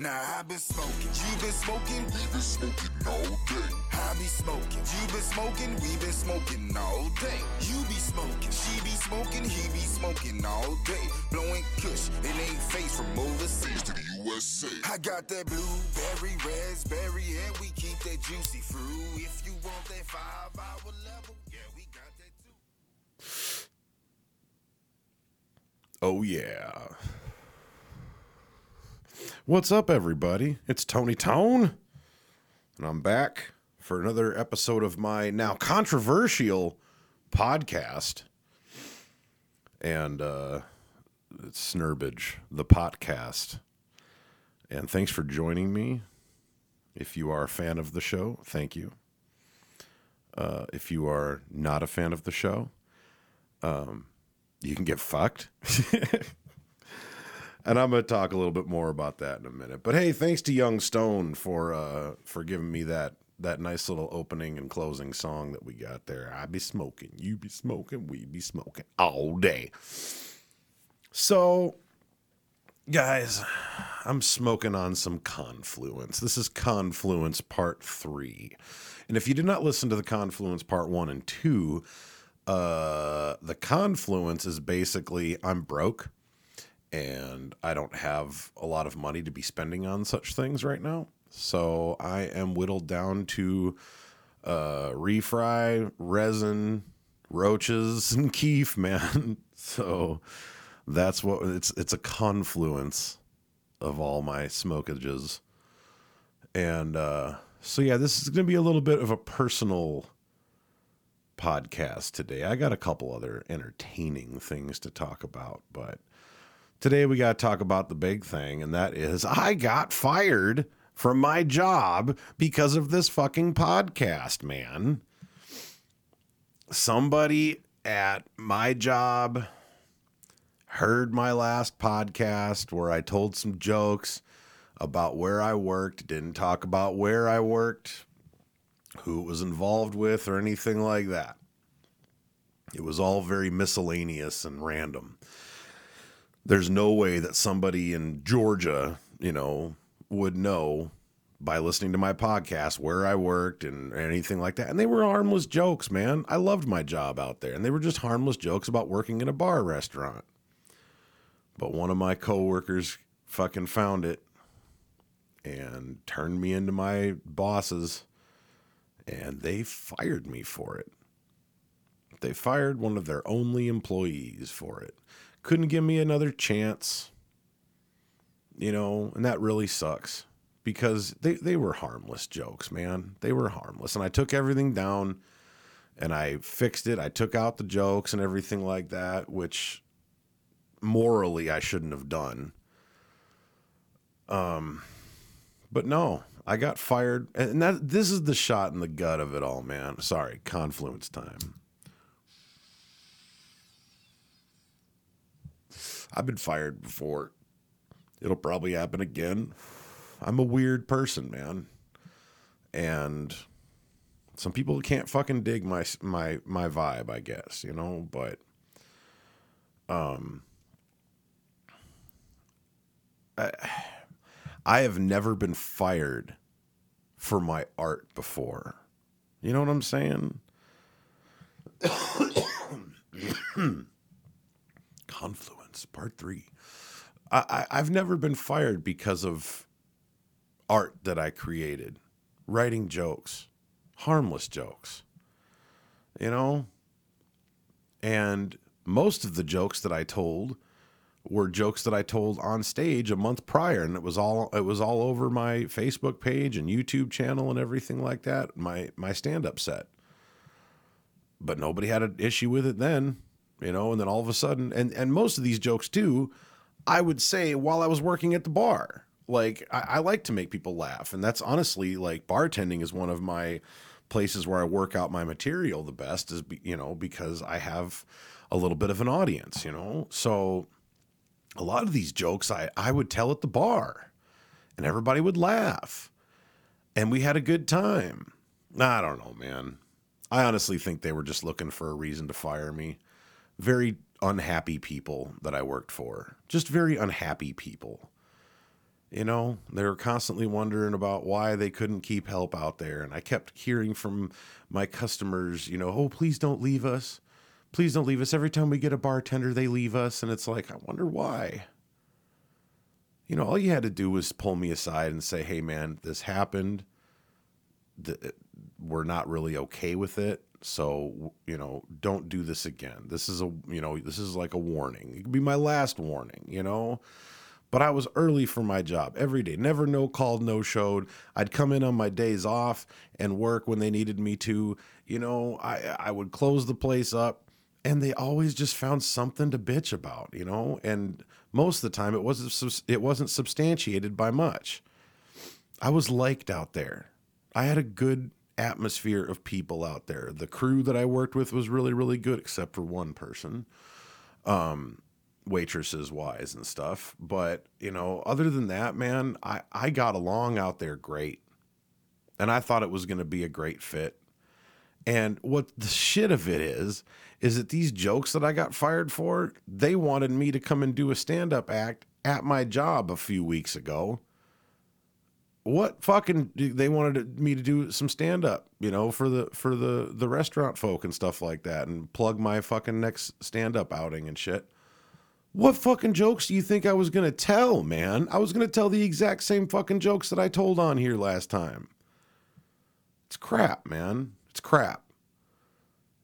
Now I been smoking, you been smoking, we been smoking all day. I be smoking, you been smoking, we been smoking all day. You be smoking, she be smoking, he be smoking all day. Blowing kush, it ain't face from overseas to the USA. I got that blueberry, raspberry, and we keep that juicy fruit. If you want that five hour level, yeah, we got that too. Oh, yeah. What's up, everybody? It's Tony Tone, and I'm back for another episode of my now controversial podcast. And uh, it's Snurbage, the podcast. And thanks for joining me. If you are a fan of the show, thank you. Uh, if you are not a fan of the show, um, you can get fucked. and I'm going to talk a little bit more about that in a minute. But hey, thanks to Young Stone for uh, for giving me that that nice little opening and closing song that we got there. I be smoking, you be smoking, we be smoking all day. So, guys, I'm smoking on some Confluence. This is Confluence Part 3. And if you did not listen to the Confluence Part 1 and 2, uh, the Confluence is basically I'm broke and I don't have a lot of money to be spending on such things right now. So I am whittled down to uh, refry, resin, roaches, and keef, man. so that's what it's. It's a confluence of all my smokages, and uh, so yeah, this is going to be a little bit of a personal podcast today. I got a couple other entertaining things to talk about, but today we got to talk about the big thing, and that is I got fired from my job because of this fucking podcast, man. Somebody at my job heard my last podcast where I told some jokes about where I worked, didn't talk about where I worked, who it was involved with, or anything like that. It was all very miscellaneous and random. There's no way that somebody in Georgia, you know, would know by listening to my podcast where I worked and anything like that. And they were harmless jokes, man. I loved my job out there. And they were just harmless jokes about working in a bar restaurant. But one of my coworkers fucking found it and turned me into my bosses and they fired me for it. They fired one of their only employees for it. Couldn't give me another chance. You know, and that really sucks because they, they were harmless jokes, man. They were harmless. And I took everything down and I fixed it. I took out the jokes and everything like that, which morally I shouldn't have done. Um, but no, I got fired, and that this is the shot in the gut of it all, man. Sorry, confluence time. I've been fired before. It'll probably happen again. I'm a weird person, man. And some people can't fucking dig my my my vibe, I guess, you know, but um I, I have never been fired for my art before. You know what I'm saying? Confluence, part three. I, I, have never been fired because of art that I created, writing jokes, harmless jokes, you know? And most of the jokes that I told were jokes that I told on stage a month prior and it was all it was all over my Facebook page and YouTube channel and everything like that my my stand up set but nobody had an issue with it then you know and then all of a sudden and and most of these jokes too I would say while I was working at the bar like I, I like to make people laugh and that's honestly like bartending is one of my places where I work out my material the best is you know because I have a little bit of an audience you know so a lot of these jokes I, I would tell at the bar and everybody would laugh and we had a good time. I don't know, man. I honestly think they were just looking for a reason to fire me. Very unhappy people that I worked for. Just very unhappy people. You know, they were constantly wondering about why they couldn't keep help out there. And I kept hearing from my customers, you know, oh, please don't leave us. Please don't leave us. Every time we get a bartender, they leave us. And it's like, I wonder why. You know, all you had to do was pull me aside and say, hey, man, this happened. The, we're not really okay with it. So, you know, don't do this again. This is a, you know, this is like a warning. It could be my last warning, you know? But I was early for my job every day. Never no called, no showed. I'd come in on my days off and work when they needed me to. You know, I I would close the place up and they always just found something to bitch about, you know? And most of the time it wasn't it wasn't substantiated by much. I was liked out there. I had a good atmosphere of people out there. The crew that I worked with was really really good except for one person. Um waitresses wise and stuff. But, you know, other than that, man, I, I got along out there great. And I thought it was going to be a great fit. And what the shit of it is, is that these jokes that I got fired for, they wanted me to come and do a stand up act at my job a few weeks ago. What fucking they wanted me to do some stand up, you know, for the for the the restaurant folk and stuff like that and plug my fucking next stand up outing and shit. What fucking jokes do you think I was to tell, man? I was to tell the exact same fucking jokes that I told on here last time. It's crap, man. It's crap.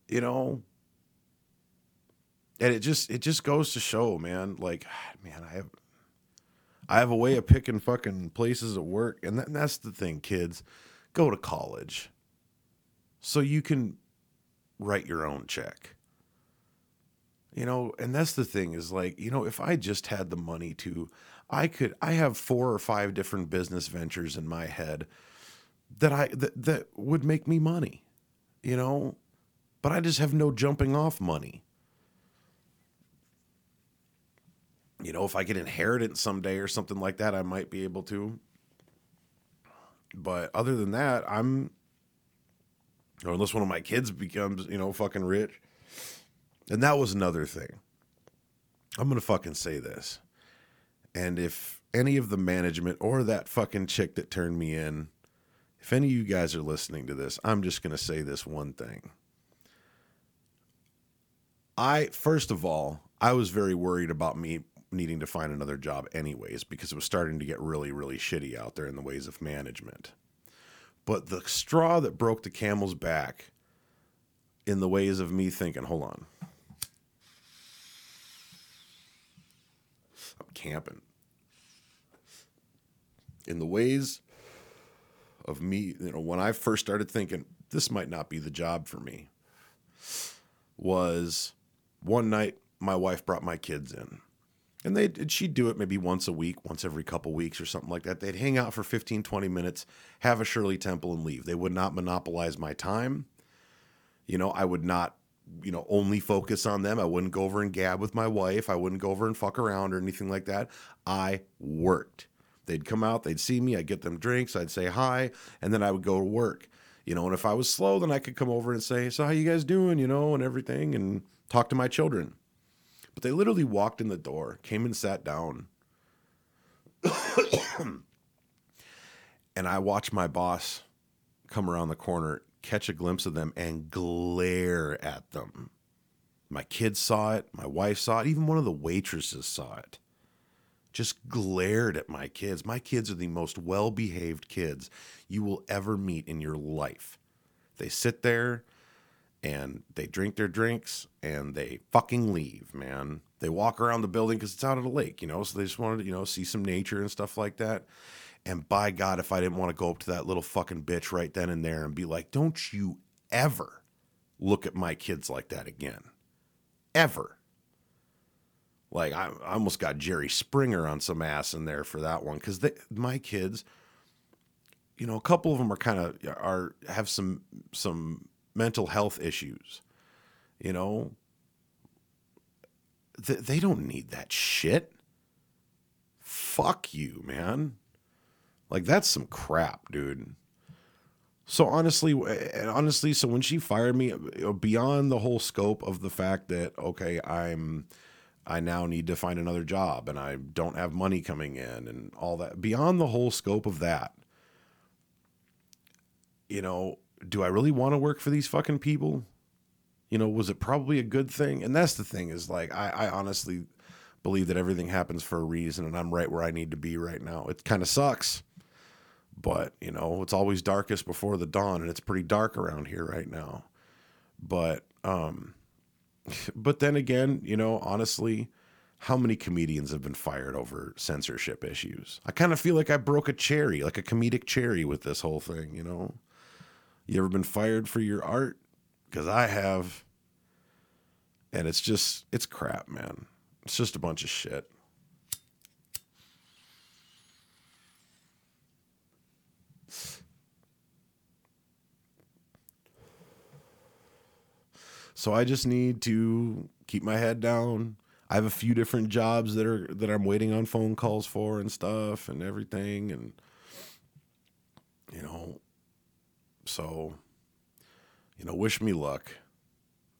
You know? And it just it just goes to show, man, like man, I have I have a way of picking fucking places at work, and, that, and that's the thing, kids. Go to college. So you can write your own check you know and that's the thing is like you know if i just had the money to i could i have four or five different business ventures in my head that i that, that would make me money you know but i just have no jumping off money you know if i could inherit it someday or something like that i might be able to but other than that i'm or unless one of my kids becomes you know fucking rich and that was another thing. I'm going to fucking say this. And if any of the management or that fucking chick that turned me in, if any of you guys are listening to this, I'm just going to say this one thing. I, first of all, I was very worried about me needing to find another job anyways because it was starting to get really, really shitty out there in the ways of management. But the straw that broke the camel's back in the ways of me thinking, hold on, I'm camping. In the ways of me, you know, when I first started thinking this might not be the job for me, was one night my wife brought my kids in. And they she'd do it maybe once a week, once every couple weeks or something like that. They'd hang out for 15, 20 minutes, have a Shirley Temple and leave. They would not monopolize my time. You know, I would not you know, only focus on them. I wouldn't go over and gab with my wife. I wouldn't go over and fuck around or anything like that. I worked. They'd come out, they'd see me, I'd get them drinks, I'd say hi, and then I would go to work. You know, and if I was slow, then I could come over and say, "So how you guys doing?" you know, and everything and talk to my children. But they literally walked in the door, came and sat down. and I watched my boss come around the corner catch a glimpse of them and glare at them. My kids saw it, my wife saw it, even one of the waitresses saw it. Just glared at my kids. My kids are the most well behaved kids you will ever meet in your life. They sit there and they drink their drinks and they fucking leave, man. They walk around the building because it's out of the lake, you know, so they just wanted to, you know, see some nature and stuff like that. And by God, if I didn't want to go up to that little fucking bitch right then and there and be like, don't you ever look at my kids like that again. Ever. Like I, I almost got Jerry Springer on some ass in there for that one because my kids, you know, a couple of them are kind of are have some some mental health issues. You know, they, they don't need that shit. Fuck you, man. Like that's some crap, dude. So honestly, eh, eh, honestly, so when she fired me, uh, beyond the whole scope of the fact that okay, I'm I now need to find another job and I don't have money coming in and all that. Beyond the whole scope of that, you know, do I really want to work for these fucking people? You know, was it probably a good thing? And that's the thing is like, I, I honestly believe that everything happens for a reason and I'm right where I need to be right now. It kind of sucks, but you know, it's always darkest before the dawn and it's pretty dark around here right now. But, um, but then again, you know, honestly, how many comedians have been fired over censorship issues? I kind of feel like I broke a cherry, like a comedic cherry with this whole thing, you know? You ever been fired for your art? Because I have. And it's just, it's crap, man. It's just a bunch of shit. So I just need to keep my head down. I have a few different jobs that are that I'm waiting on phone calls for and stuff and everything and you know so you know wish me luck.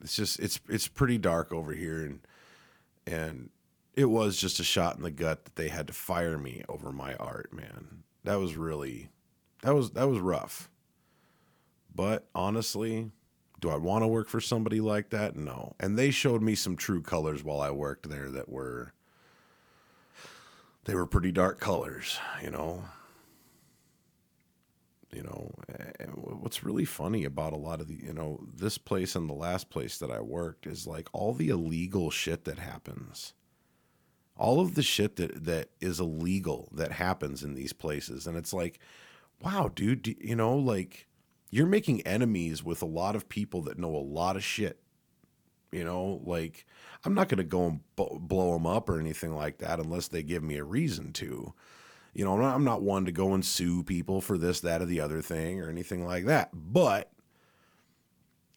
It's just it's it's pretty dark over here and and it was just a shot in the gut that they had to fire me over my art, man. That was really that was that was rough. But honestly, do I want to work for somebody like that? No. And they showed me some true colors while I worked there that were they were pretty dark colors, you know. You know, what's really funny about a lot of the, you know, this place and the last place that I worked is like all the illegal shit that happens. All of the shit that that is illegal that happens in these places and it's like wow, dude, you know, like you're making enemies with a lot of people that know a lot of shit. You know, like I'm not going to go and b- blow them up or anything like that unless they give me a reason to. You know, I'm not, I'm not one to go and sue people for this, that, or the other thing or anything like that. But,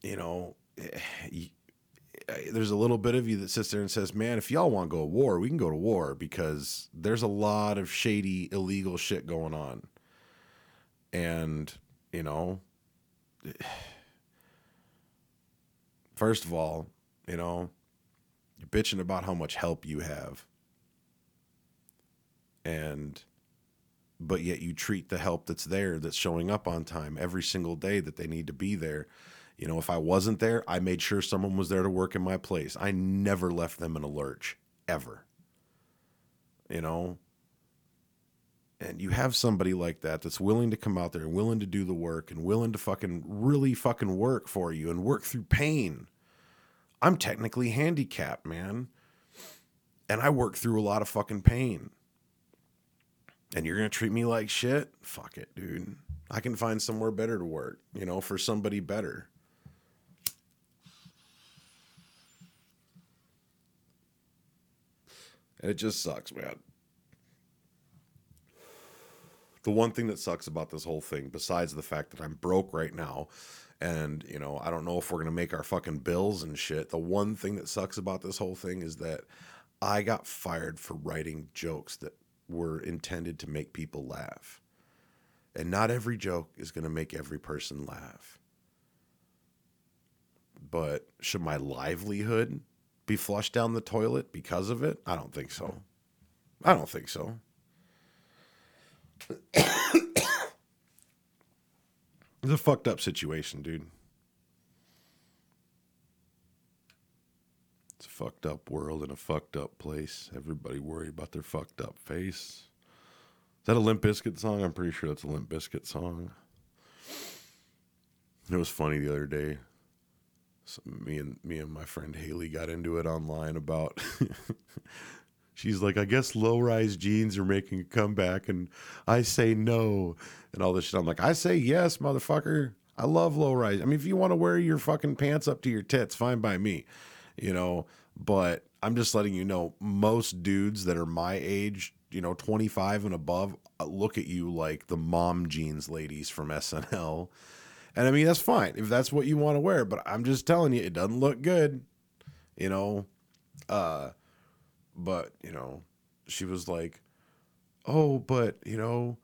you know, eh, there's a little bit of you that sits there and says, man, if y'all want to go to war, we can go to war because there's a lot of shady, illegal shit going on. And, you know, first of all, you know, you're bitching about how much help you have. And but yet you treat the help that's there that's showing up on time every single day that they need to be there. You know, if I wasn't there, I made sure someone was there to work in my place. I never left them in a lurch ever. You know, and you have somebody like that that's willing to come out there and willing to do the work and willing to fucking really fucking work for you and work through pain. I'm technically handicapped, man. And I work through a lot of fucking pain. And you're going to treat me like shit? Fuck it, dude. I can find somewhere better to work, you know, for somebody better. And it just sucks, man the one thing that sucks about this whole thing, besides the fact that I'm broke right now, and you know I don't know if we're gonna make our fucking bills and shit. The one thing that sucks about this whole thing is that I got fired for writing jokes that were intended to make people laugh, and not every joke is gonna make every person laugh. But should my livelihood be flushed down the toilet because of it? I don't think so. I don't think so. it's a fucked up situation, dude. It's a fucked up world in a fucked up place. Everybody worried about their fucked up face. Is that a Limp Bizkit song? I'm pretty sure that's a Limp Bizkit song. It was funny the other day. So me and me and my friend Haley got into it online about she's like, I guess low rise jeans are making a comeback, and I say no, and all this shit. I'm like, I say yes, motherfucker. I love low rise. I mean, if you want to wear your fucking pants up to your tits, fine by me, you know. But I'm just letting you know, most dudes that are my age, you know, 25 and above, uh, look at you like the mom jeans ladies from SNL. And I mean, that's fine if that's what you want to wear, but I'm just telling you, it doesn't look good, you know. Uh, but, you know, she was like, oh, but, you know,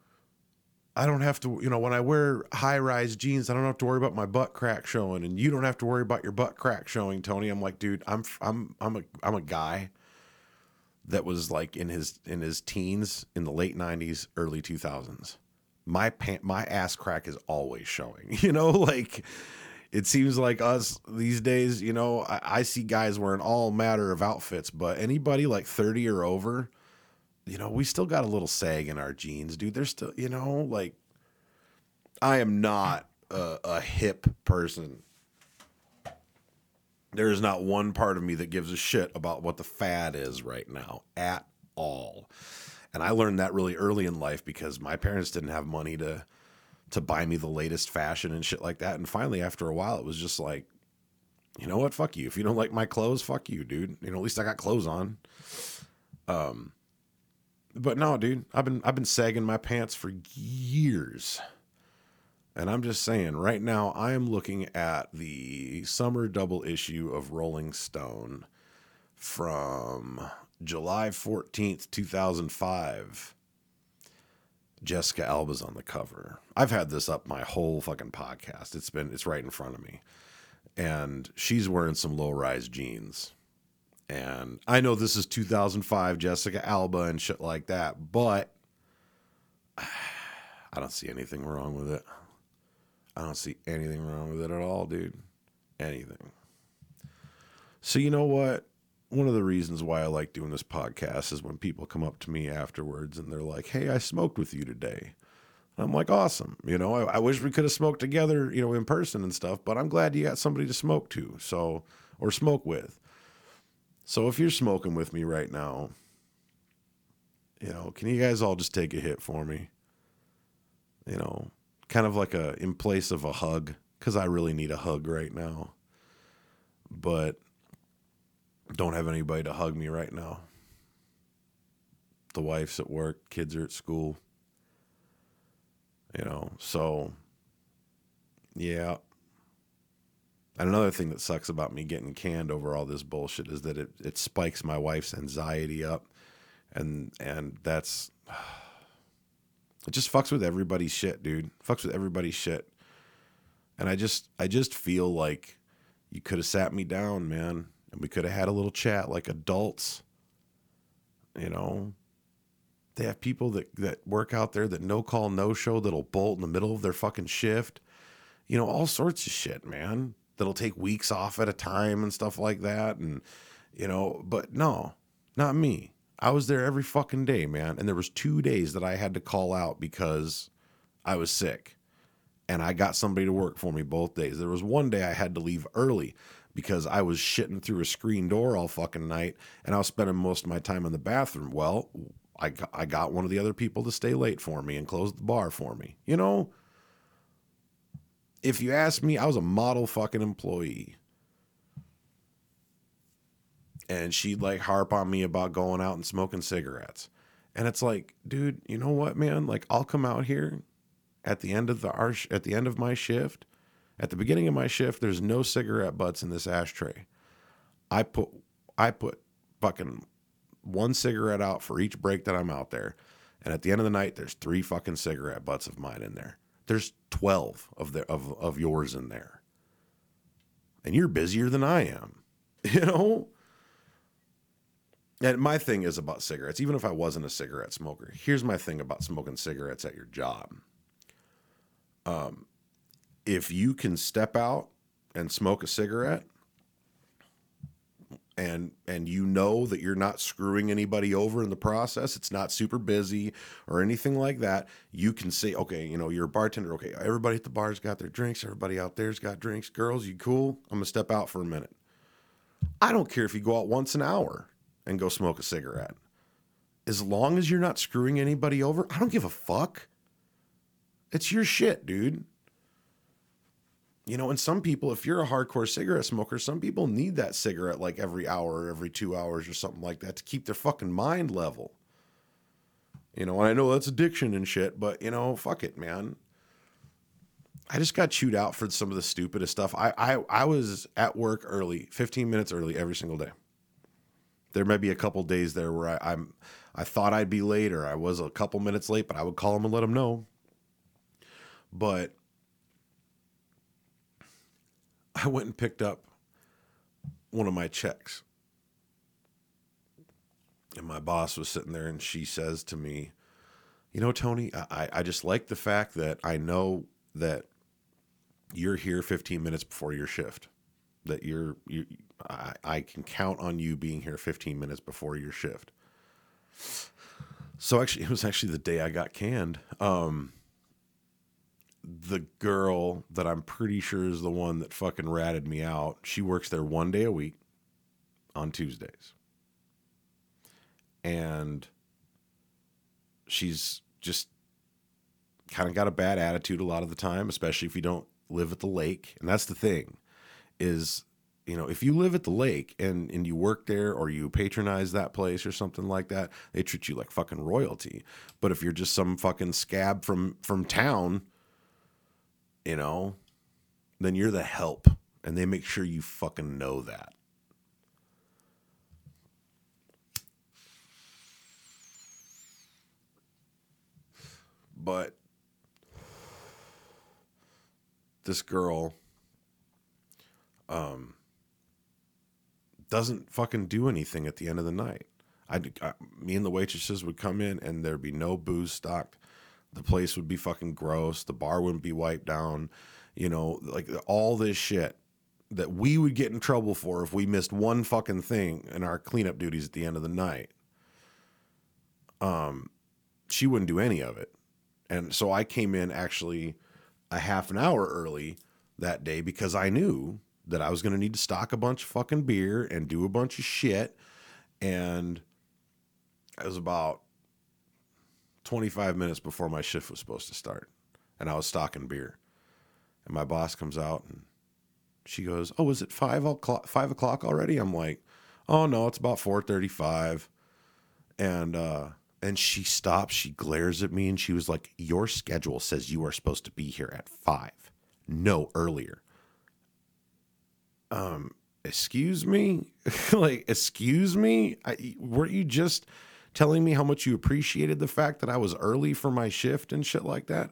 I don't have to, you know, when I wear high rise jeans, I don't have to worry about my butt crack showing, and you don't have to worry about your butt crack showing, Tony. I'm like, dude, I'm, I'm, I'm a, I'm a guy, that was like in his in his teens in the late 90s early 2000s my pant my ass crack is always showing you know like it seems like us these days you know I, I see guys wearing all matter of outfits but anybody like 30 or over you know we still got a little sag in our jeans dude there's still you know like i am not a, a hip person there is not one part of me that gives a shit about what the fad is right now at all. And I learned that really early in life because my parents didn't have money to to buy me the latest fashion and shit like that. And finally, after a while, it was just like, you know what? Fuck you. If you don't like my clothes, fuck you, dude. You know, at least I got clothes on. Um, but no, dude, I've been I've been sagging my pants for years. And I'm just saying, right now, I am looking at the summer double issue of Rolling Stone from July 14th, 2005. Jessica Alba's on the cover. I've had this up my whole fucking podcast. It's been, it's right in front of me. And she's wearing some low rise jeans. And I know this is 2005 Jessica Alba and shit like that, but I don't see anything wrong with it. I don't see anything wrong with it at all, dude. Anything. So, you know what? One of the reasons why I like doing this podcast is when people come up to me afterwards and they're like, hey, I smoked with you today. I'm like, awesome. You know, I, I, wish we could have smoked together, you know, in person and stuff, but I'm glad you got somebody to smoke to. So, or smoke with. So if you're smoking with me right now, you know, can you guys all just take a hit for me? You know, kind of like a in place of a hug because I really need a hug right now. But don't have anybody to hug me right now. The wife's at work, kids are at school. You know, so yeah. And another thing that sucks about me getting canned over all this bullshit is that it, it spikes my wife's anxiety up. And and that's it just fucks with everybody's shit, dude. Fucks with everybody's shit. And I just I just feel like you could have sat me down, man, and we could have had a little chat like adults. You know, they have people that that work out there that no call no show that'll bolt in the middle of their fucking shift. You know, all sorts of shit, man. That'll take weeks off at a time and stuff like that and you know, but no, not me. I was there every fucking day, man. And there was two days that I had to call out because I was sick. And I got somebody to work for me both days. There was one day I had to leave early because I was shitting through a screen door all fucking night and I was spending most of my time in the bathroom. Well, I, I got one of the other people to stay late for me and close the bar for me. You know, if you ask me, I was a model fucking employee and she'd like harp on me about going out and smoking cigarettes. And it's like, dude, you know what, man? Like I'll come out here at the end of the hour, at the end of my shift, at the beginning of my shift, there's no cigarette butts in this ashtray. I put I put fucking one cigarette out for each break that I'm out there. And at the end of the night, there's three fucking cigarette butts of mine in there. There's 12 of the of, of yours in there. And you're busier than I am. You know? And my thing is about cigarettes, even if I wasn't a cigarette smoker. Here's my thing about smoking cigarettes at your job. Um, if you can step out and smoke a cigarette, and and you know that you're not screwing anybody over in the process it's not super busy or anything like that you can say okay you know you're a bartender okay everybody at the bar's got their drinks everybody out there's got drinks girls you cool i'm gonna step out for a minute i don't care if you go out once an hour and go smoke a cigarette. As long as you're not screwing anybody over, I don't give a fuck. It's your shit, dude. You know, and some people, if you're a hardcore cigarette smoker, some people need that cigarette like every hour or every two hours or something like that to keep their fucking mind level. You know, and I know that's addiction and shit, but you know, fuck it, man. I just got chewed out for some of the stupidest stuff. I I, I was at work early, 15 minutes early every single day there may be a couple days there where I, am I thought I'd be late or I was a couple minutes late, but I would call them and let them know. But I went and picked up one of my checks. and my boss was sitting there and she says to me, You know, Tony, I, I just like the fact that I know that you're here 15 minutes before your shift. That you're, you, I, I can count on you being here 15 minutes before your shift. So actually, it was actually the day I got canned. Um, the girl that I'm pretty sure is the one that fucking ratted me out. She works there one day a week on Tuesdays. And she's just kind of got a bad attitude a lot of the time, especially if you don't live at the lake. And that's the thing is, you know, if you live at the lake and, and you work there or you patronize that place or something like that, they treat you like fucking royalty. But if you're just some fucking scab from from town, you know, then you're the help. And they make sure you fucking know that. But this girl um doesn't fucking do anything at the end of the night. I, I me and the waitresses would come in and there'd be no booze stocked. The place would be fucking gross. The bar wouldn't be wiped down. You know, like all this shit that we would get in trouble for if we missed one fucking thing in our cleanup duties at the end of the night. Um, she wouldn't do any of it. And so I came in actually a half an hour early that day because I knew that I was going to need to stock a bunch of fucking beer and do a bunch of shit. And it was about 25 minutes before my shift was supposed to start. And I was stocking beer. And my boss comes out and she goes, "Oh, is it five o'clock? Five o'clock already?" I'm like, "Oh no, it's about 4:35." And uh, and she stops. She glares at me and she was like, "Your schedule says you are supposed to be here at five, no earlier." Um, excuse me, like, excuse me. I, weren't you just telling me how much you appreciated the fact that I was early for my shift and shit like that?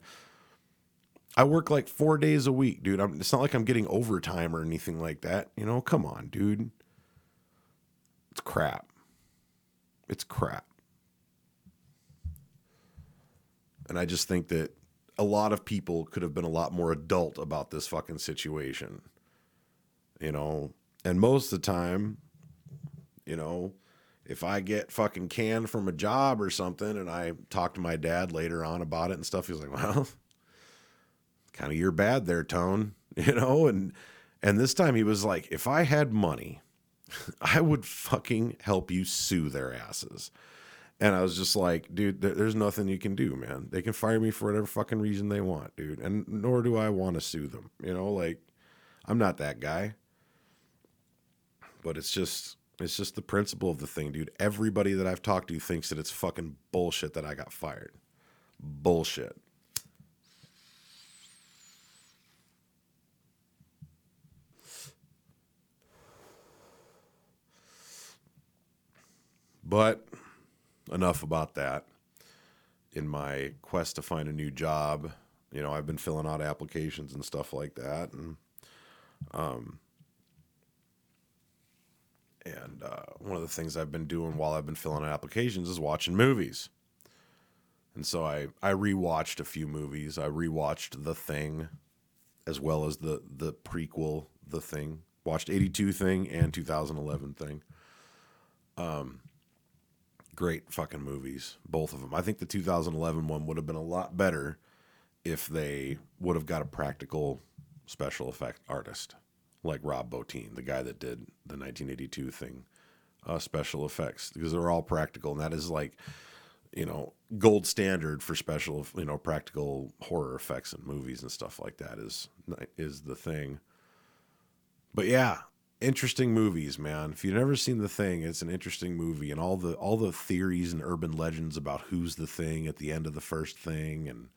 I work like four days a week, dude. I'm, it's not like I'm getting overtime or anything like that. You know, come on, dude. It's crap. It's crap. And I just think that a lot of people could have been a lot more adult about this fucking situation. You know, and most of the time, you know, if I get fucking canned from a job or something and I talk to my dad later on about it and stuff, he's like, well, kind of you're bad there, Tone, you know? And and this time he was like, if I had money, I would fucking help you sue their asses. And I was just like, dude, there, there's nothing you can do, man. They can fire me for whatever fucking reason they want, dude. And nor do I want to sue them. You know, like I'm not that guy. But it's just it's just the principle of the thing, dude. Everybody that I've talked to thinks that it's fucking bullshit that I got fired. Bullshit. But enough about that. In my quest to find a new job, you know, I've been filling out applications and stuff like that, and um, and uh, one of the things I've been doing while I've been filling out applications is watching movies. And so I I rewatched a few movies. I rewatched The Thing, as well as the the prequel The Thing. Watched 82 Thing and 2011 Thing. Um, great fucking movies, both of them. I think the 2011 one would have been a lot better if they would have got a practical special effect artist like Rob Bottin, the guy that did the 1982 thing, uh, special effects, because they're all practical, and that is like, you know, gold standard for special, you know, practical horror effects in movies and stuff like that is is the thing. But yeah, interesting movies, man. If you've never seen The Thing, it's an interesting movie, and all the all the theories and urban legends about who's the thing at the end of the first thing, and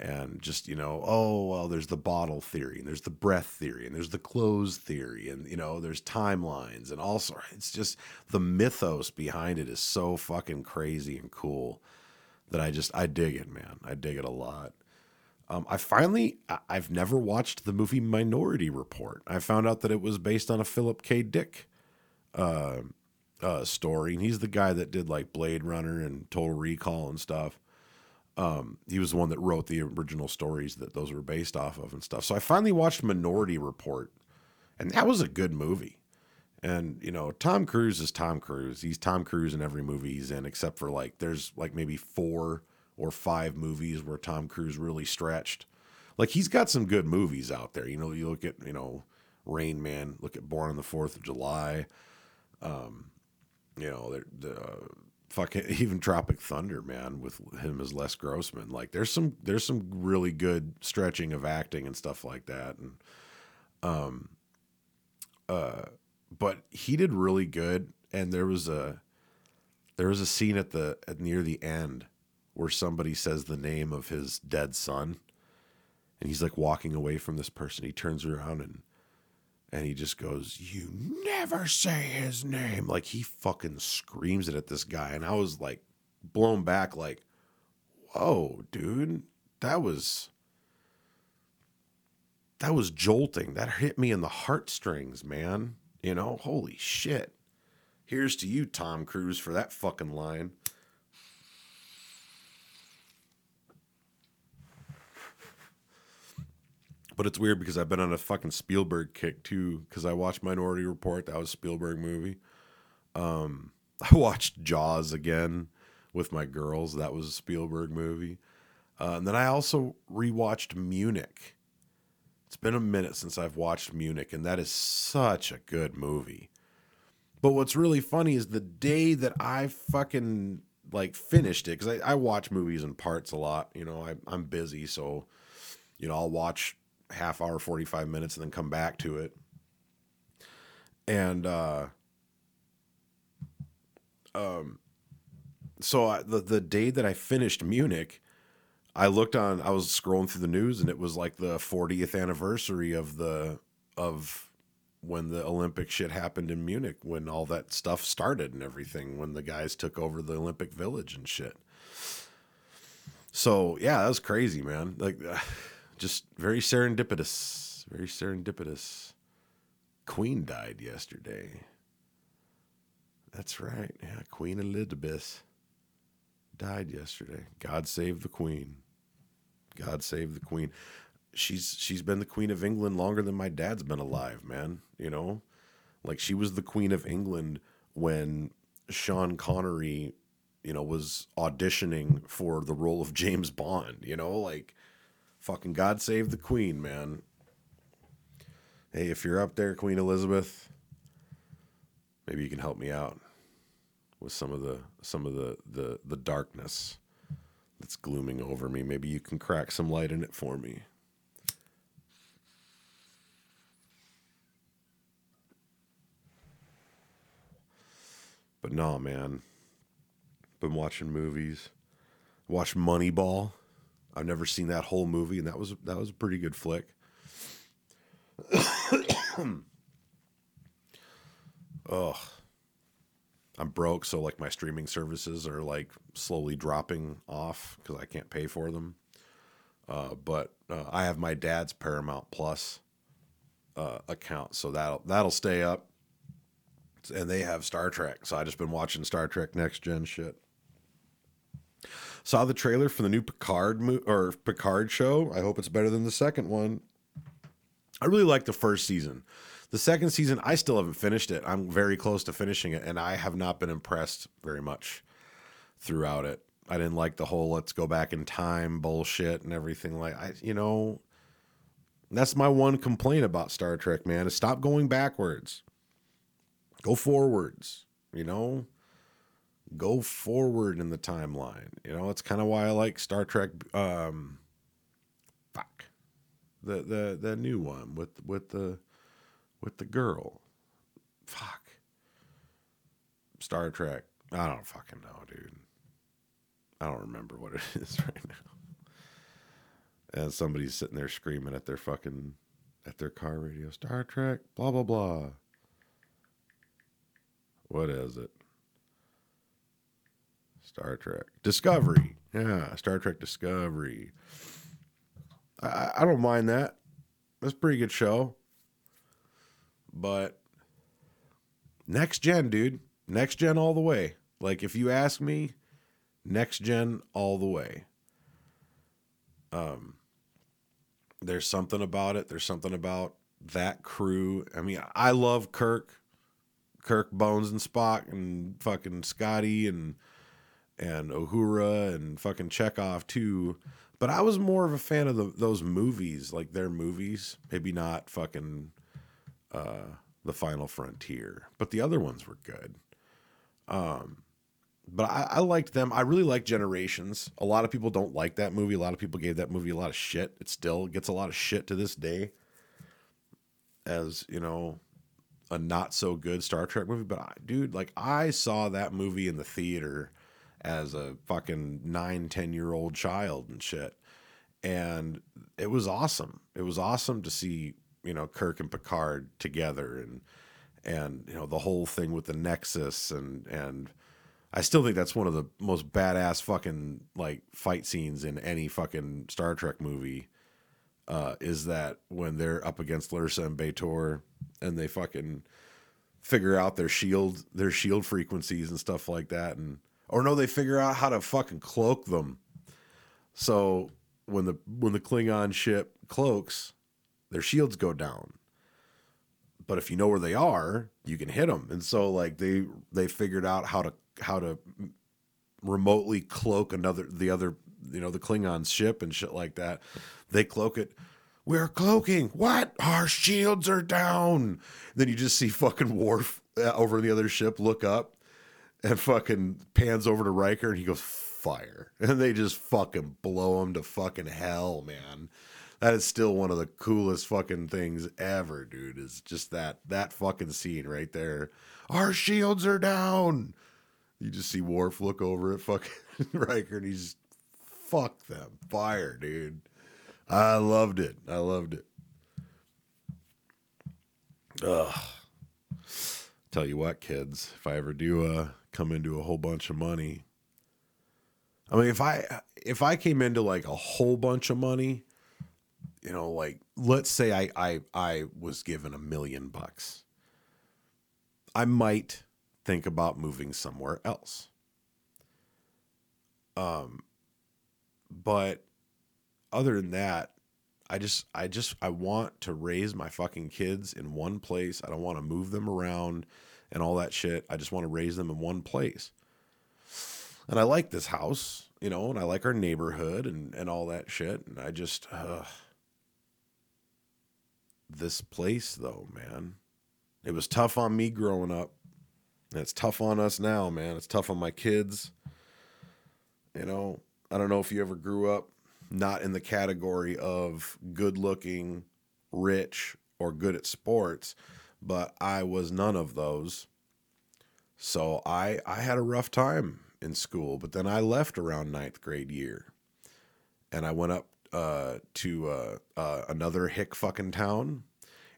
and just you know, oh well, there's the bottle theory, and there's the breath theory, and there's the clothes theory, and you know, there's timelines, and also it's just the mythos behind it is so fucking crazy and cool that I just I dig it, man. I dig it a lot. Um, I finally, I've never watched the movie Minority Report. I found out that it was based on a Philip K. Dick uh, uh, story, and he's the guy that did like Blade Runner and Total Recall and stuff. Um, he was the one that wrote the original stories that those were based off of and stuff. So I finally watched Minority Report, and that was a good movie. And you know, Tom Cruise is Tom Cruise. He's Tom Cruise in every movie he's in, except for like there's like maybe four or five movies where Tom Cruise really stretched. Like he's got some good movies out there. You know, you look at you know Rain Man, look at Born on the Fourth of July. Um, you know, the, the uh, fucking even Tropic Thunder, man, with him as Les Grossman. Like there's some there's some really good stretching of acting and stuff like that. And um uh but he did really good and there was a there was a scene at the at near the end where somebody says the name of his dead son and he's like walking away from this person he turns around and and he just goes you never say his name. Like he fucking screams it at this guy and i was like blown back like whoa dude that was that was jolting. That hit me in the heartstrings man you know? Holy shit. Here's to you tom cruise for that fucking line But it's weird because I've been on a fucking Spielberg kick too. Because I watched Minority Report, that was a Spielberg movie. Um, I watched Jaws again with my girls, that was a Spielberg movie. Uh, and then I also rewatched Munich. It's been a minute since I've watched Munich, and that is such a good movie. But what's really funny is the day that I fucking like finished it, because I, I watch movies in parts a lot. You know, I, I'm busy, so you know I'll watch half hour, 45 minutes, and then come back to it. And, uh, um, so I, the, the day that I finished Munich, I looked on, I was scrolling through the news and it was like the 40th anniversary of the, of when the Olympic shit happened in Munich, when all that stuff started and everything, when the guys took over the Olympic Village and shit. So yeah, that was crazy, man. Like, just very serendipitous. Very serendipitous. Queen died yesterday. That's right. Yeah, Queen Elizabeth died yesterday. God save the Queen. God save the Queen. She's she's been the Queen of England longer than my dad's been alive, man. You know? Like she was the Queen of England when Sean Connery, you know, was auditioning for the role of James Bond, you know, like Fucking God save the Queen, man. Hey, if you're up there, Queen Elizabeth, maybe you can help me out with some of the some of the the, the darkness that's glooming over me. Maybe you can crack some light in it for me. But no, man. Been watching movies. Watched Moneyball. I've never seen that whole movie, and that was that was a pretty good flick. Ugh. I'm broke, so like my streaming services are like slowly dropping off because I can't pay for them. Uh, but uh, I have my dad's Paramount Plus uh, account, so that'll that'll stay up. And they have Star Trek, so I just been watching Star Trek Next Gen shit. Saw the trailer for the new Picard mo- or Picard show. I hope it's better than the second one. I really like the first season. The second season, I still haven't finished it. I'm very close to finishing it, and I have not been impressed very much throughout it. I didn't like the whole let's go back in time bullshit and everything like I you know that's my one complaint about Star Trek, man, is stop going backwards. Go forwards, you know? Go forward in the timeline. You know, it's kind of why I like Star Trek. Um, fuck, the the the new one with with the with the girl. Fuck. Star Trek. I don't fucking know, dude. I don't remember what it is right now. And somebody's sitting there screaming at their fucking at their car radio. Star Trek. Blah blah blah. What is it? Star Trek Discovery. Yeah, Star Trek Discovery. I, I don't mind that. That's a pretty good show. But next gen, dude. Next gen all the way. Like if you ask me, next gen all the way. Um there's something about it. There's something about that crew. I mean, I love Kirk, Kirk Bones and Spock and fucking Scotty and and Uhura and fucking Chekhov too. But I was more of a fan of the, those movies, like their movies. Maybe not fucking uh, the Final Frontier, but the other ones were good. Um, but I, I liked them. I really like Generations. A lot of people don't like that movie. A lot of people gave that movie a lot of shit. It still gets a lot of shit to this day, as you know, a not so good Star Trek movie. But I, dude, like I saw that movie in the theater as a fucking nine, ten year old child and shit, and it was awesome. It was awesome to see you know Kirk and Picard together and and you know the whole thing with the Nexus and and I still think that's one of the most badass fucking like fight scenes in any fucking Star Trek movie. Uh, is that when they're up against Lursa and B'Etor and they fucking figure out their shield their shield frequencies and stuff like that and or no they figure out how to fucking cloak them. So when the when the Klingon ship cloaks, their shields go down but if you know where they are, you can hit them. And so like they they figured out how to how to remotely cloak another the other you know the Klingon ship and shit like that. They cloak it. We're cloaking. What? Our shields are down. Then you just see fucking Worf uh, over the other ship look up and fucking pans over to Riker and he goes fire. And they just fucking blow him to fucking hell, man that is still one of the coolest fucking things ever, dude. Is just that that fucking scene right there. Our shields are down. You just see Worf look over at fucking Riker and he's fuck them. Fire, dude. I loved it. I loved it. Ugh. Tell you what, kids, if I ever do uh come into a whole bunch of money. I mean if I if I came into like a whole bunch of money, you know, like let's say I I I was given a million bucks. I might think about moving somewhere else. Um but other than that, I just I just I want to raise my fucking kids in one place. I don't want to move them around and all that shit. I just want to raise them in one place. And I like this house, you know, and I like our neighborhood and and all that shit. And I just uh, this place though, man. It was tough on me growing up. And it's tough on us now, man. It's tough on my kids. You know, I don't know if you ever grew up not in the category of good looking, rich, or good at sports, but I was none of those. So I I had a rough time in school, but then I left around ninth grade year. And I went up uh, to uh, uh, another hick fucking town.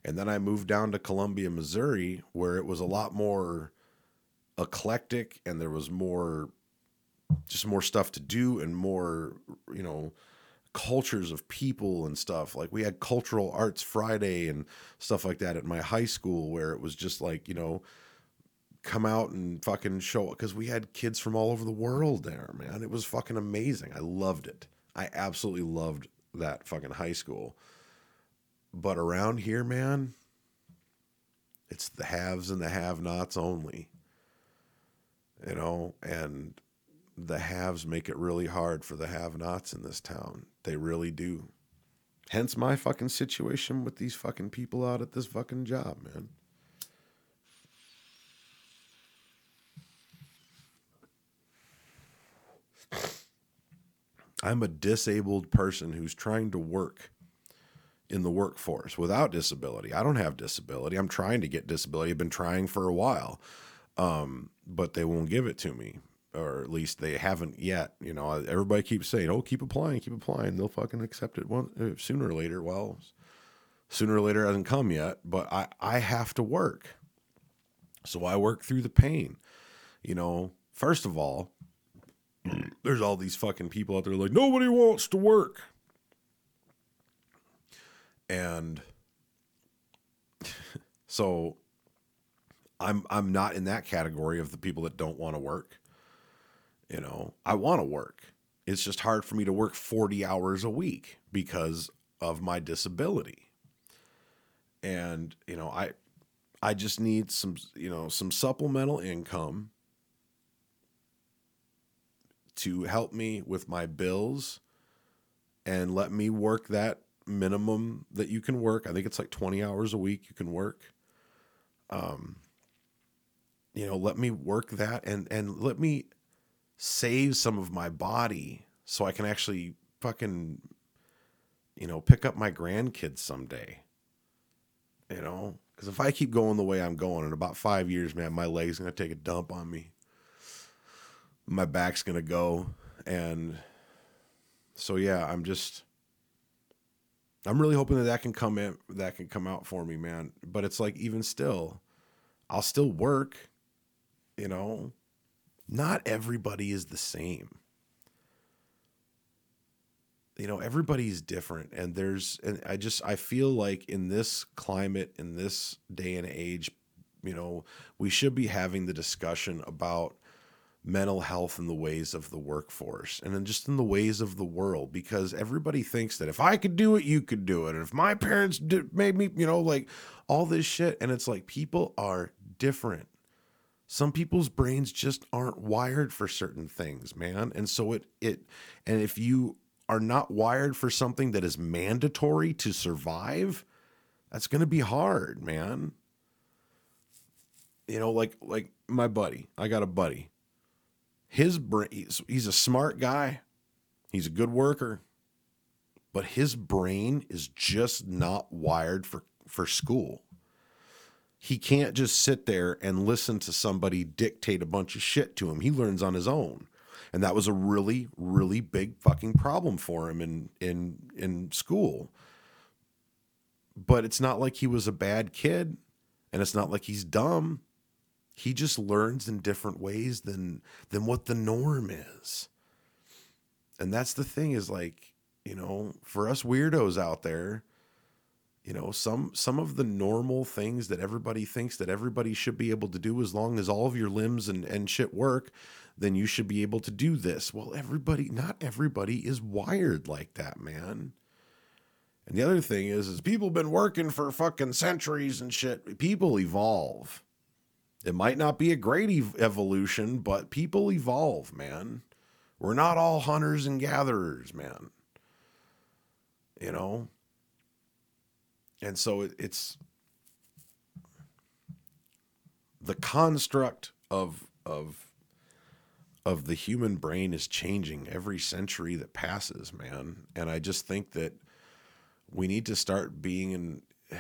And then I moved down to Columbia, Missouri, where it was a lot more eclectic and there was more, just more stuff to do and more, you know, cultures of people and stuff. Like we had Cultural Arts Friday and stuff like that at my high school, where it was just like, you know, come out and fucking show up because we had kids from all over the world there, man. It was fucking amazing. I loved it. I absolutely loved that fucking high school. But around here, man, it's the haves and the have nots only. You know, and the haves make it really hard for the have nots in this town. They really do. Hence my fucking situation with these fucking people out at this fucking job, man. I'm a disabled person who's trying to work in the workforce without disability. I don't have disability. I'm trying to get disability. I've been trying for a while, um, but they won't give it to me, or at least they haven't yet. You know, everybody keeps saying, "Oh, keep applying, keep applying." They'll fucking accept it one, uh, sooner or later. Well, sooner or later hasn't come yet, but I I have to work, so I work through the pain. You know, first of all, there's all these fucking people out there like nobody wants to work. And so I'm I'm not in that category of the people that don't want to work. You know, I want to work. It's just hard for me to work 40 hours a week because of my disability. And, you know, I I just need some, you know, some supplemental income to help me with my bills and let me work that minimum that you can work. I think it's like 20 hours a week you can work. Um you know, let me work that and and let me save some of my body so I can actually fucking you know, pick up my grandkids someday. You know, because if I keep going the way I'm going in about five years, man, my leg's gonna take a dump on me. My back's gonna go, and so yeah, I'm just, I'm really hoping that that can come in, that can come out for me, man. But it's like even still, I'll still work. You know, not everybody is the same. You know everybody's different and there's and i just i feel like in this climate in this day and age you know we should be having the discussion about mental health and the ways of the workforce and then just in the ways of the world because everybody thinks that if i could do it you could do it and if my parents did, made me you know like all this shit and it's like people are different some people's brains just aren't wired for certain things man and so it it and if you are not wired for something that is mandatory to survive, that's going to be hard, man. You know, like like my buddy, I got a buddy. His brain, he's, he's a smart guy. He's a good worker. But his brain is just not wired for for school. He can't just sit there and listen to somebody dictate a bunch of shit to him. He learns on his own. And that was a really really big fucking problem for him in in in school. But it's not like he was a bad kid and it's not like he's dumb. He just learns in different ways than than what the norm is. And that's the thing is like you know for us weirdos out there you know some some of the normal things that everybody thinks that everybody should be able to do as long as all of your limbs and and shit work then you should be able to do this. Well, everybody, not everybody is wired like that, man. And the other thing is, is people been working for fucking centuries and shit. People evolve. It might not be a great ev- evolution, but people evolve, man. We're not all hunters and gatherers, man. You know? And so it, it's the construct of of of the human brain is changing every century that passes, man. And I just think that we need to start being in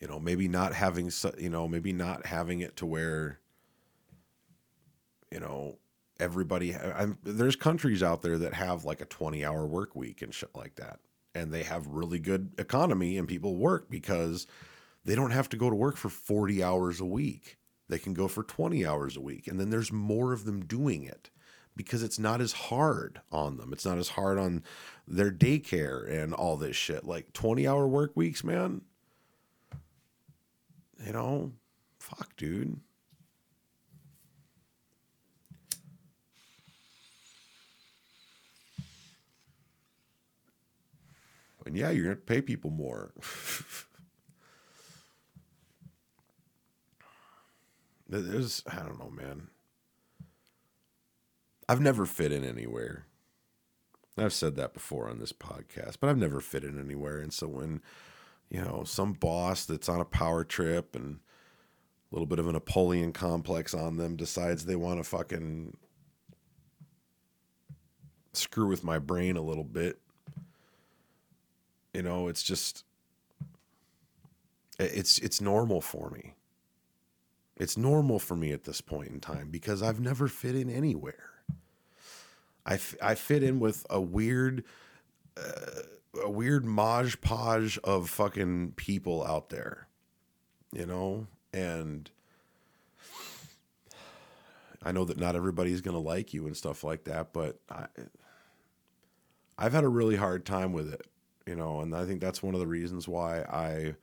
you know, maybe not having you know, maybe not having it to where you know, everybody I'm, there's countries out there that have like a 20 hour work week and shit like that and they have really good economy and people work because they don't have to go to work for 40 hours a week they can go for 20 hours a week. And then there's more of them doing it because it's not as hard on them. It's not as hard on their daycare and all this shit. Like 20 hour work weeks, man. You know, fuck, dude. And yeah, you're going to pay people more. There's, I don't know, man. I've never fit in anywhere. I've said that before on this podcast, but I've never fit in anywhere. And so when, you know, some boss that's on a power trip and a little bit of a Napoleon complex on them decides they want to fucking screw with my brain a little bit, you know, it's just, it's, it's normal for me. It's normal for me at this point in time because I've never fit in anywhere. I, f- I fit in with a weird, uh, a weird modge podge of fucking people out there, you know? And I know that not everybody's going to like you and stuff like that, but I, I've had a really hard time with it, you know? And I think that's one of the reasons why I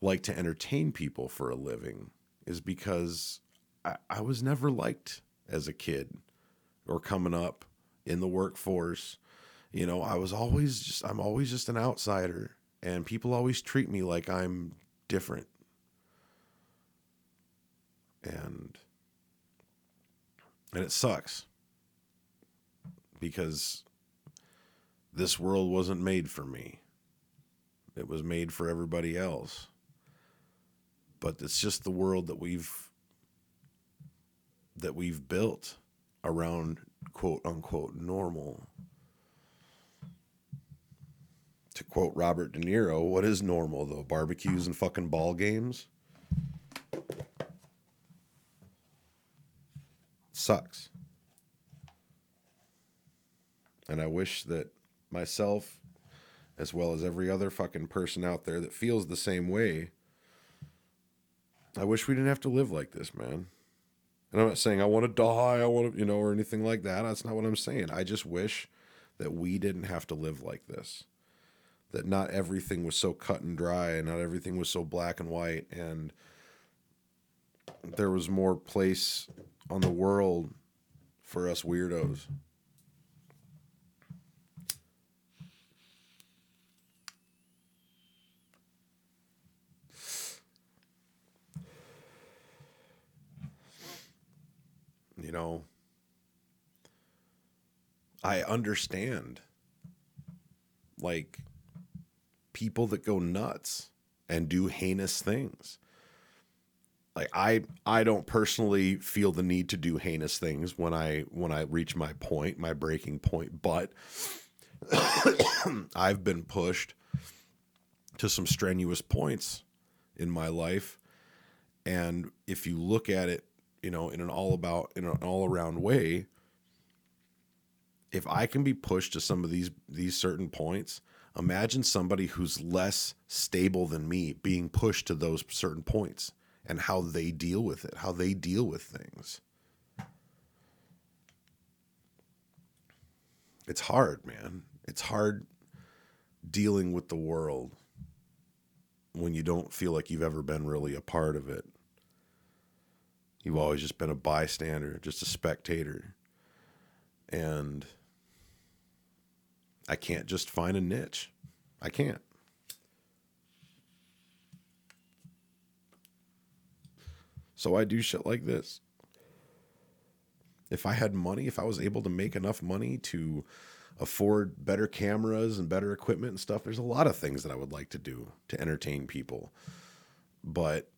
like to entertain people for a living is because I, I was never liked as a kid or coming up in the workforce. You know, I was always just, I'm always just an outsider, and people always treat me like I'm different. And, and it sucks because this world wasn't made for me. It was made for everybody else. But it's just the world that we've that we've built around quote unquote normal. To quote Robert De Niro, what is normal though? Barbecues and fucking ball games? Sucks. And I wish that myself, as well as every other fucking person out there that feels the same way, I wish we didn't have to live like this, man. And I'm not saying I want to die, I want to, you know, or anything like that. That's not what I'm saying. I just wish that we didn't have to live like this. That not everything was so cut and dry and not everything was so black and white and there was more place on the world for us weirdos. You know, I understand like people that go nuts and do heinous things. Like I I don't personally feel the need to do heinous things when I when I reach my point, my breaking point, but I've been pushed to some strenuous points in my life and if you look at it you know, in an all about in an all around way, if I can be pushed to some of these these certain points, imagine somebody who's less stable than me being pushed to those certain points and how they deal with it, how they deal with things. It's hard, man. It's hard dealing with the world when you don't feel like you've ever been really a part of it. You've always just been a bystander, just a spectator. And I can't just find a niche. I can't. So I do shit like this. If I had money, if I was able to make enough money to afford better cameras and better equipment and stuff, there's a lot of things that I would like to do to entertain people. But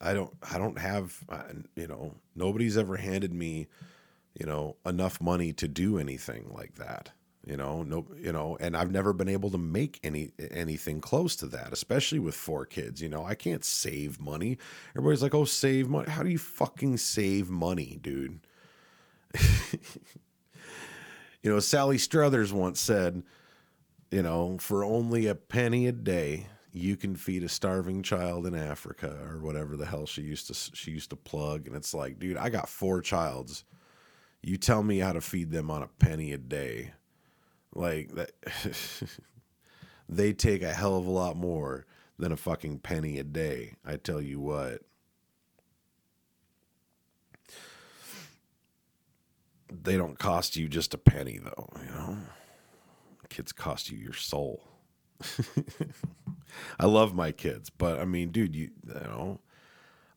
I don't I don't have uh, you know nobody's ever handed me you know enough money to do anything like that you know no you know and I've never been able to make any anything close to that especially with four kids you know I can't save money. Everybody's like oh save money how do you fucking save money dude? You know Sally Struthers once said you know for only a penny a day you can feed a starving child in Africa or whatever the hell she used to she used to plug and it's like dude I got four childs. You tell me how to feed them on a penny a day. Like that they take a hell of a lot more than a fucking penny a day I tell you what. They don't cost you just a penny though you know? Kids cost you your soul I love my kids, but I mean, dude, you, you know,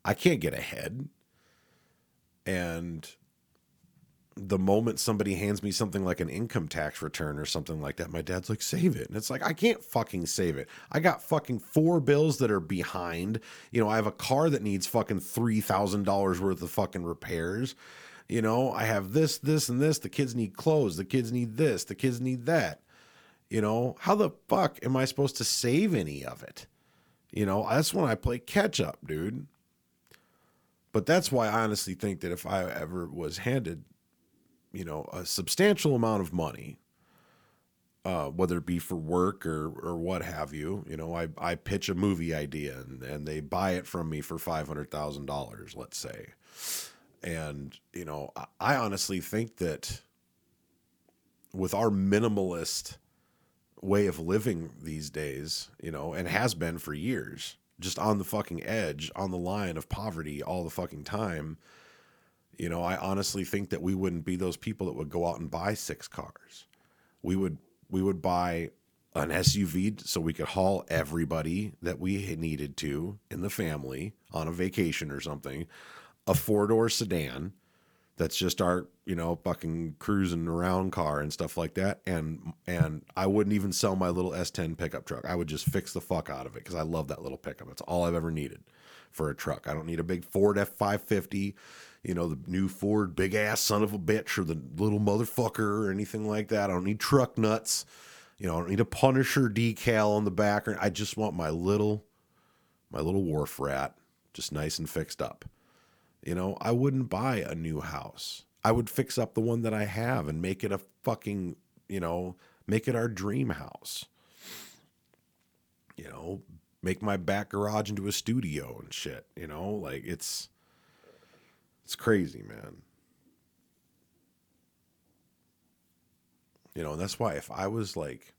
I can't get ahead. And the moment somebody hands me something like an income tax return or something like that, my dad's like, save it. And it's like, I can't fucking save it. I got fucking four bills that are behind. You know, I have a car that needs fucking $3,000 worth of fucking repairs. You know, I have this, this, and this. The kids need clothes. The kids need this. The kids need that. You know, how the fuck am I supposed to save any of it? You know, that's when I play catch up, dude. But that's why I honestly think that if I ever was handed, you know, a substantial amount of money, uh, whether it be for work or or what have you, you know, I, I pitch a movie idea and, and they buy it from me for five hundred thousand dollars, let's say. And, you know, I, I honestly think that with our minimalist way of living these days, you know, and has been for years, just on the fucking edge, on the line of poverty all the fucking time. You know, I honestly think that we wouldn't be those people that would go out and buy six cars. We would we would buy an SUV so we could haul everybody that we needed to in the family on a vacation or something, a four door sedan that's just our you know fucking cruising around car and stuff like that. And and i wouldn't even sell my little s10 pickup truck. I would just fix the fuck out of it because i love that little pickup. It's all i've ever needed for a truck. I don't need a big ford f550 you know the new ford big ass son of a bitch or the little motherfucker or anything like that. I don't need truck nuts. You know i don't need a punisher decal on the back or i just want my little my little wharf rat just nice and fixed up you know, I wouldn't buy a new house. I would fix up the one that I have and make it a fucking, you know, make it our dream house. You know, make my back garage into a studio and shit, you know? Like it's it's crazy, man. You know, and that's why if I was like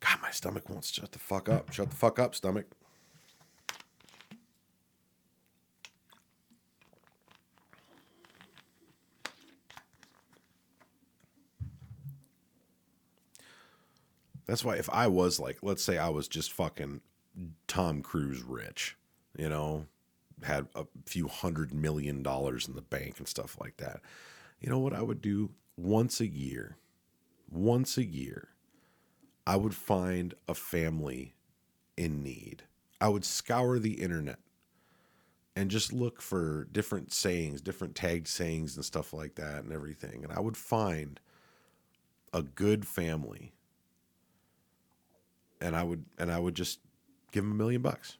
God, my stomach won't shut the fuck up. Shut the fuck up, stomach. That's why if I was like, let's say I was just fucking Tom Cruise rich, you know, had a few hundred million dollars in the bank and stuff like that. You know what I would do once a year? Once a year, I would find a family in need. I would scour the internet and just look for different sayings, different tagged sayings and stuff like that and everything. And I would find a good family and I would and I would just give him a million bucks.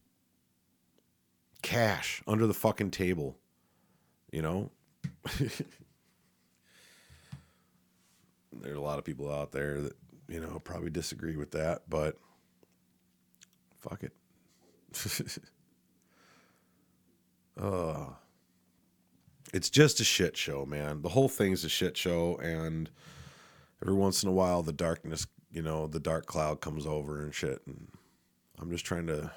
Cash under the fucking table. You know? There's a lot of people out there that, you know, probably disagree with that, but fuck it. uh it's just a shit show, man. The whole thing's a shit show and every once in a while the darkness you know, the dark cloud comes over and shit. And I'm just trying to,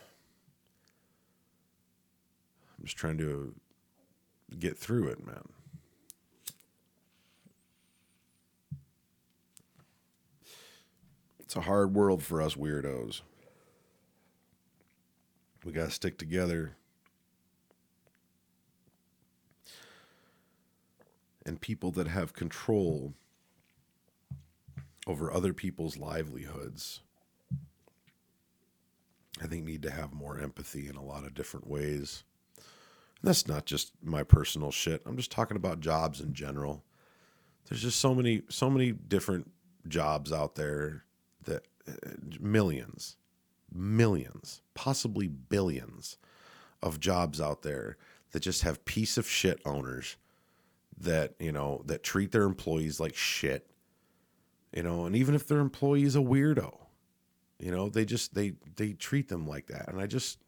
I'm just trying to get through it, man. It's a hard world for us weirdos. We got to stick together. And people that have control over other people's livelihoods, I think need to have more empathy in a lot of different ways. And that's not just my personal shit. I'm just talking about jobs in general. There's just so many so many different jobs out there that uh, millions, millions, possibly billions of jobs out there that just have piece of shit owners that, you know, that treat their employees like shit you know and even if their employee is a weirdo you know they just they they treat them like that. And i just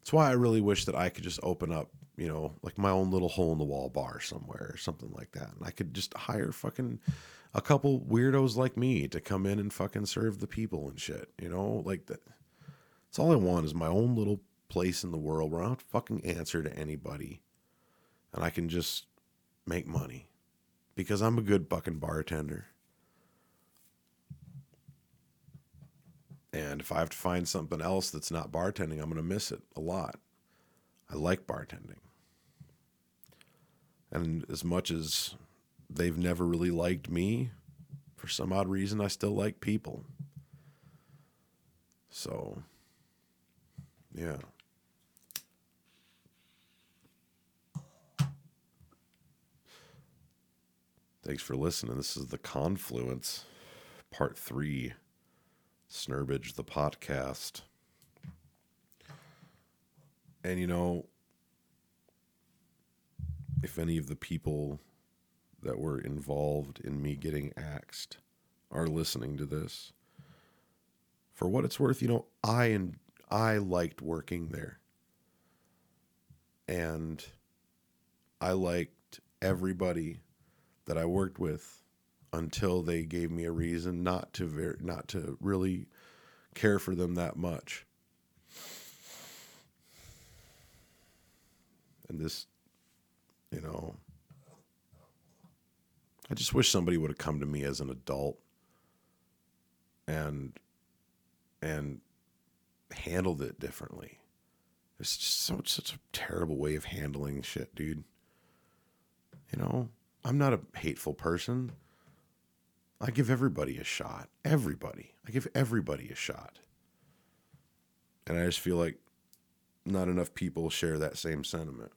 that's why i really wish that i could just open up you know like my own little hole in the wall bar somewhere or something like that. And i could just hire fucking a couple weirdos like me to come in and fucking serve the people and shit you know? Like that that's all i want is my own little place in the world where i don't fucking answer to anybody and i can just make money because i'm a good fucking bartender And if I have to find something else that's not bartending, I'm going to miss it a lot. I like bartending. And as much as they've never really liked me, for some odd reason, I still like people. So, yeah. Thanks for listening. This is The Confluence, Part 3. Snurbage the podcast. And you know, if any of the people that were involved in me getting axed are listening to this, for what it's worth, you know, I and I liked working there. And I liked everybody that I worked with until they gave me a reason not to ver- not to really care for them that much. And this, you know, I just wish somebody would have come to me as an adult and and handled it differently. It's just so such a terrible way of handling shit, dude. You know, I'm not a hateful person. I give everybody a shot. Everybody. I give everybody a shot. And I just feel like not enough people share that same sentiment.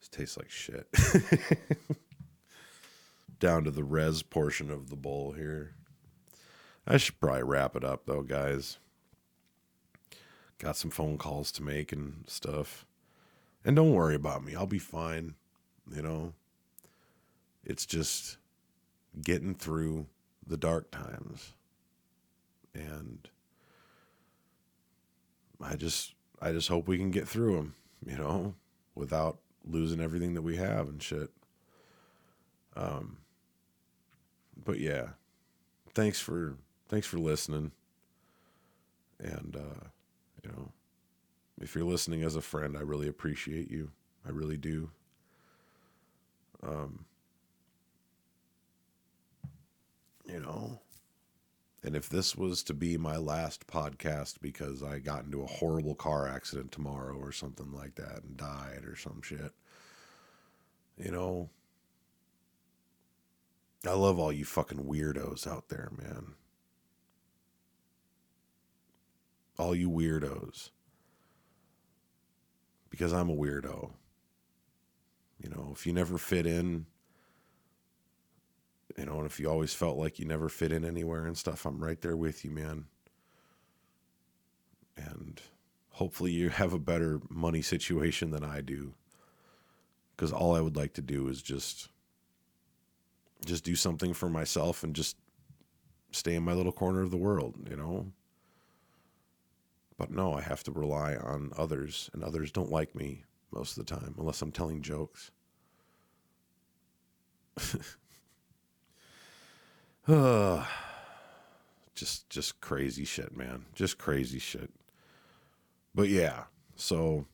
This tastes like shit. Down to the res portion of the bowl here. I should probably wrap it up though, guys. Got some phone calls to make and stuff. And don't worry about me. I'll be fine. You know, it's just getting through the dark times. And I just I just hope we can get through them, you know, without losing everything that we have and shit. Um but yeah. Thanks for thanks for listening. And uh you know, if you're listening as a friend, I really appreciate you. I really do. Um, you know, and if this was to be my last podcast because I got into a horrible car accident tomorrow or something like that and died or some shit, you know, I love all you fucking weirdos out there, man. All you weirdos because I'm a weirdo. You know, if you never fit in, you know, and if you always felt like you never fit in anywhere and stuff, I'm right there with you, man. And hopefully you have a better money situation than I do. Cuz all I would like to do is just just do something for myself and just stay in my little corner of the world, you know? But no, I have to rely on others, and others don't like me most of the time unless I'm telling jokes. uh, just just crazy shit, man. Just crazy shit. But yeah, so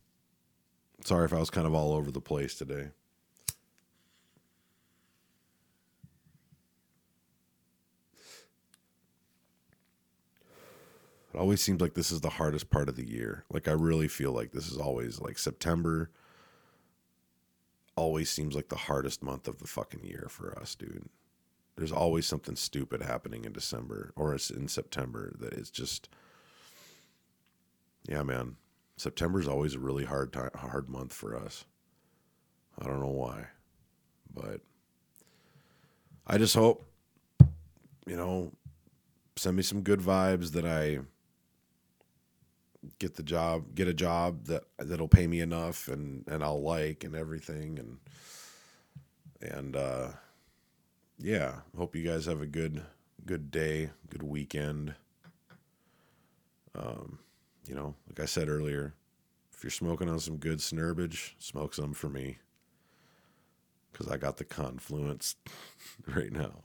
sorry if I was kind of all over the place today. It always seems like this is the hardest part of the year. Like I really feel like this is always like September always seems like the hardest month of the fucking year for us, dude. There's always something stupid happening in December or it's in September that is just Yeah, man. September's always a really hard time, hard month for us. I don't know why. But I just hope you know send me some good vibes that I get the job, get a job that that'll pay me enough and and I'll like and everything and and uh yeah, hope you guys have a good good day, good weekend. Um, you know, like I said earlier, if you're smoking on some good snurbage, smoke some for me. Cause I got the confluence right now.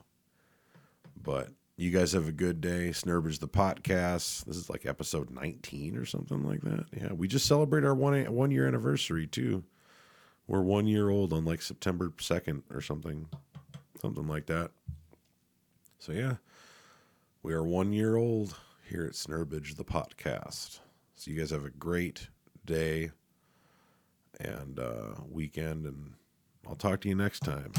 But you guys have a good day. Snurbage the podcast. This is like episode 19 or something like that. Yeah, we just celebrate our one one year anniversary too. We're one year old on like September 2nd or something, something like that. So yeah, we are one year old here at Snurbage the podcast. So you guys have a great day and uh, weekend, and I'll talk to you next time.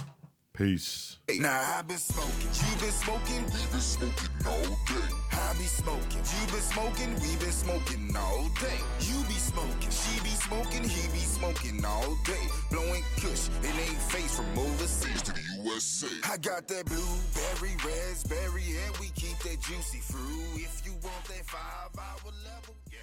Peace. I've been smoking, you been smoking, we been smoking all day. I be smoking, you been smoking, we been smoking all day. You be smoking, she be smoking, he be smoking all day. Blowing kush, it ain't face from overseas to the USA. I got that blueberry, raspberry, and we keep that juicy fruit. If you want that five hour level, yeah,